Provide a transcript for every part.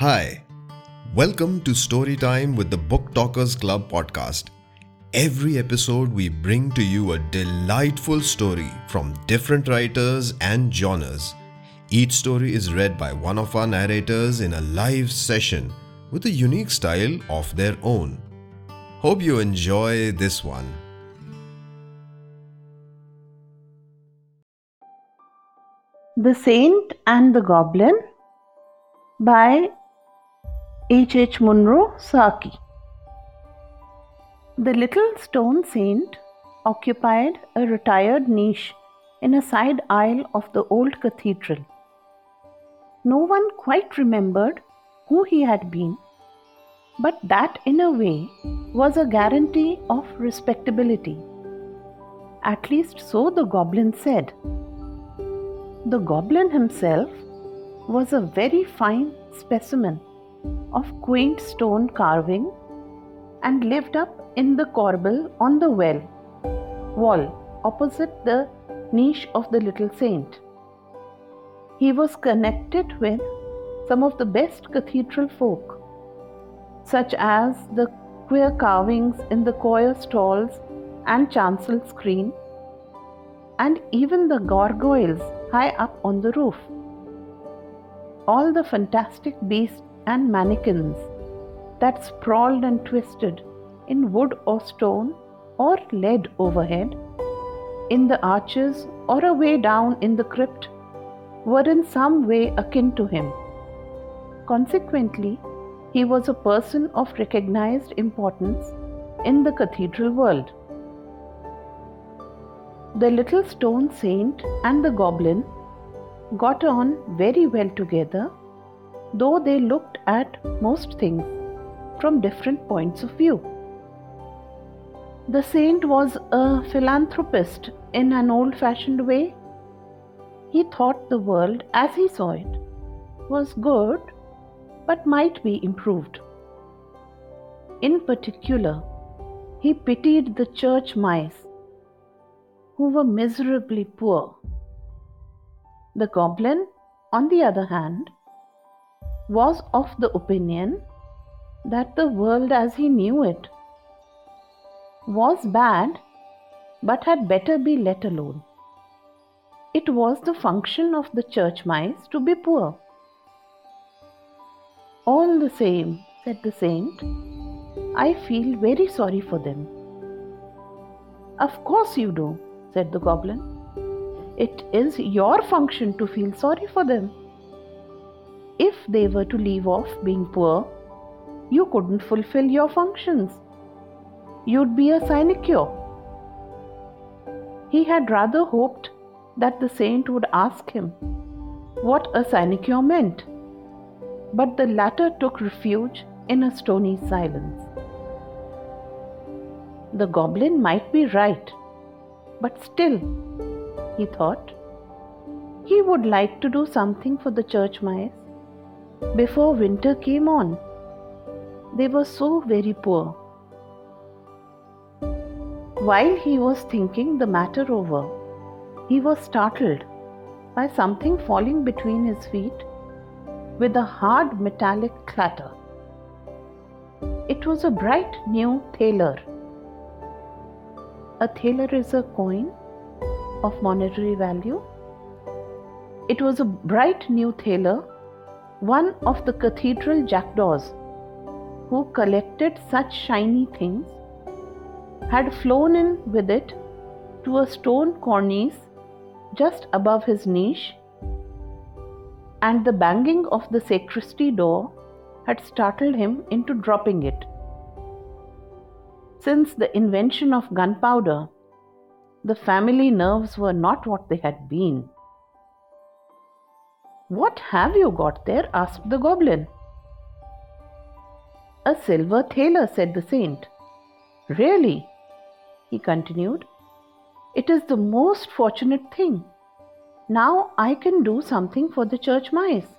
Hi, welcome to Storytime with the Book Talkers Club podcast. Every episode, we bring to you a delightful story from different writers and genres. Each story is read by one of our narrators in a live session with a unique style of their own. Hope you enjoy this one. The Saint and the Goblin by H. H. Munro Saki. The little stone saint occupied a retired niche in a side aisle of the old cathedral. No one quite remembered who he had been, but that in a way was a guarantee of respectability. At least so the goblin said. The goblin himself was a very fine specimen of quaint stone carving and lived up in the corbel on the well wall opposite the niche of the little saint. He was connected with some of the best cathedral folk, such as the queer carvings in the choir stalls and chancel screen, and even the gargoyles high up on the roof. All the fantastic beasts and mannequins that sprawled and twisted in wood or stone or lead overhead, in the arches or away down in the crypt, were in some way akin to him. Consequently, he was a person of recognized importance in the cathedral world. The little stone saint and the goblin got on very well together, though they looked at most things from different points of view. The saint was a philanthropist in an old fashioned way. He thought the world as he saw it was good but might be improved. In particular, he pitied the church mice who were miserably poor. The goblin, on the other hand, was of the opinion that the world as he knew it was bad but had better be let alone. It was the function of the church mice to be poor. All the same, said the saint, I feel very sorry for them. Of course you do, said the goblin. It is your function to feel sorry for them. If they were to leave off being poor, you couldn't fulfill your functions you'd be a sinecure. He had rather hoped that the saint would ask him what a sinecure meant, but the latter took refuge in a stony silence. The goblin might be right, but still, he thought, he would like to do something for the church mice before winter came on. They were so very poor. While he was thinking the matter over, he was startled by something falling between his feet with a hard metallic clatter. It was a bright new thaler. A thaler is a coin of monetary value. It was a bright new thaler, one of the cathedral jackdaws who collected such shiny things had flown in with it to a stone cornice just above his niche, and the banging of the sacristy door had startled him into dropping it. Since the invention of gunpowder, the family nerves were not what they had been. What have you got there? asked the goblin. A silver thaler, said the saint. Really? he continued. It is the most fortunate thing. Now I can do something for the church mice.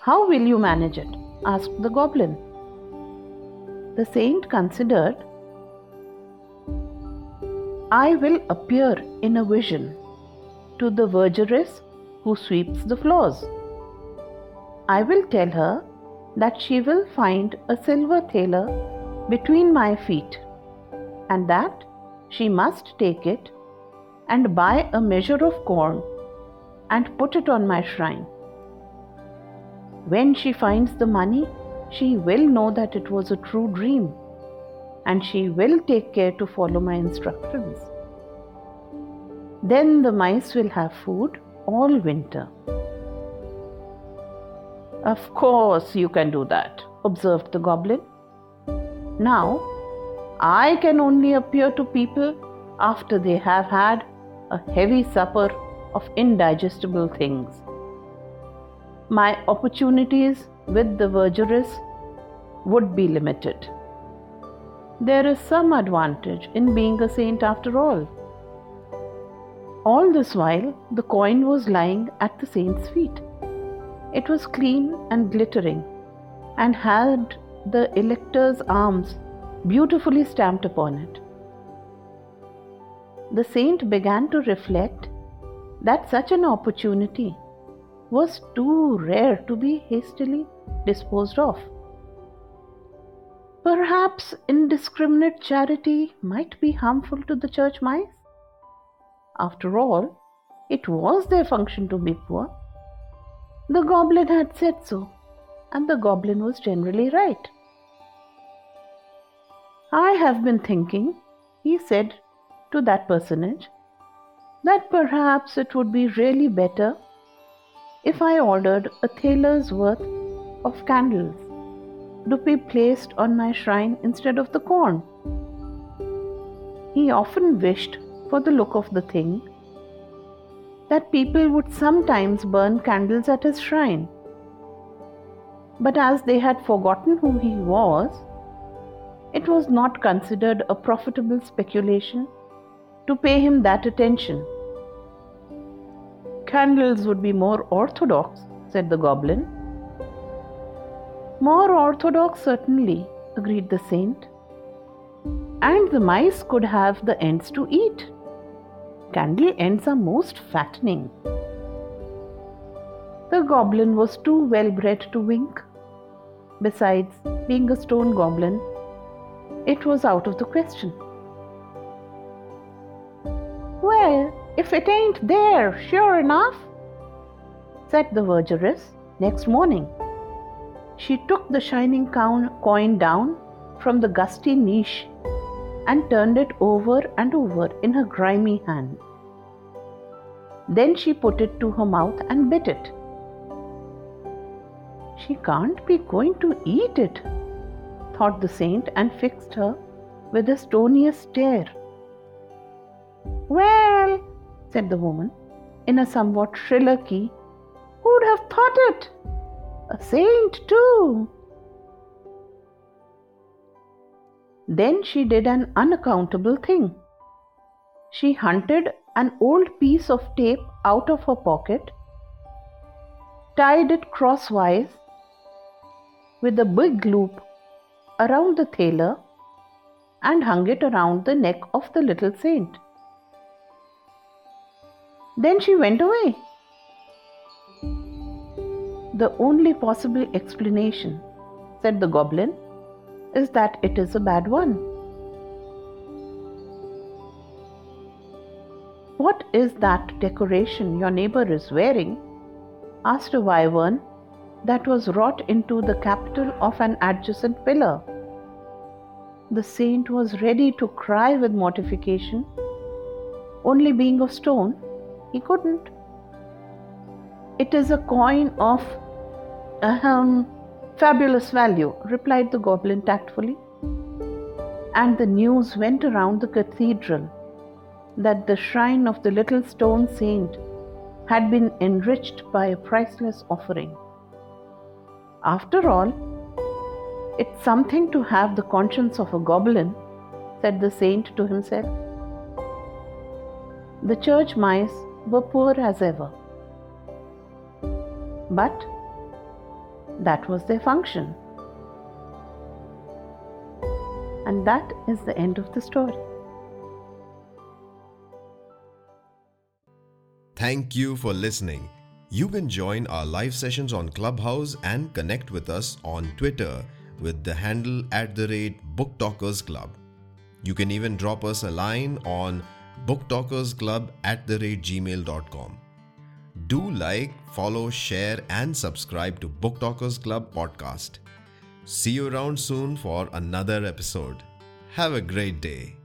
How will you manage it? asked the goblin. The saint considered. I will appear in a vision to the vergeress who sweeps the floors. I will tell her that she will find a silver thaler between my feet, and that she must take it and buy a measure of corn and put it on my shrine. When she finds the money, she will know that it was a true dream and she will take care to follow my instructions. Then the mice will have food all winter. Of course, you can do that, observed the goblin. Now, I can only appear to people after they have had a heavy supper of indigestible things. My opportunities with the vergeress would be limited. There is some advantage in being a saint after all. All this while, the coin was lying at the saint's feet. It was clean and glittering and had the elector's arms beautifully stamped upon it. The saint began to reflect that such an opportunity was too rare to be hastily disposed of. Perhaps indiscriminate charity might be harmful to the church mice. After all, it was their function to be poor. The goblin had said so, and the goblin was generally right. I have been thinking, he said to that personage, that perhaps it would be really better if I ordered a thaler's worth of candles to be placed on my shrine instead of the corn. He often wished, for the look of the thing, that people would sometimes burn candles at his shrine. But as they had forgotten who he was, it was not considered a profitable speculation to pay him that attention. Candles would be more orthodox, said the goblin. More orthodox, certainly, agreed the saint. And the mice could have the ends to eat. Candle ends are most fattening. The goblin was too well bred to wink. Besides, being a stone goblin, it was out of the question. Well, if it ain't there, sure enough, said the vergeress next morning. She took the shining coin down from the gusty niche and turned it over and over in her grimy hand. Then she put it to her mouth and bit it. She can't be going to eat it, thought the saint and fixed her with a stoniest stare. Well, said the woman in a somewhat shriller key, who'd have thought it? A saint, too. Then she did an unaccountable thing. She hunted an old piece of tape out of her pocket, tied it crosswise with a big loop around the thaler, and hung it around the neck of the little saint. Then she went away. The only possible explanation, said the goblin, is that it is a bad one. What is that decoration your neighbor is wearing? asked a wyvern that was wrought into the capital of an adjacent pillar. The saint was ready to cry with mortification. Only being of stone, he couldn't. It is a coin of ahem, fabulous value, replied the goblin tactfully. And the news went around the cathedral that the shrine of the little stone saint had been enriched by a priceless offering. After all, it's something to have the conscience of a goblin, said the saint to himself. The church mice were poor as ever. But that was their function. And that is the end of the story. Thank you for listening. You can join our live sessions on Clubhouse and connect with us on Twitter with the handle at the rate Book Talkers Club. You can even drop us a line on booktalkersclub at the rate gmail.com. Do like, follow, share, and subscribe to Book Talkers Club podcast. See you around soon for another episode. Have a great day.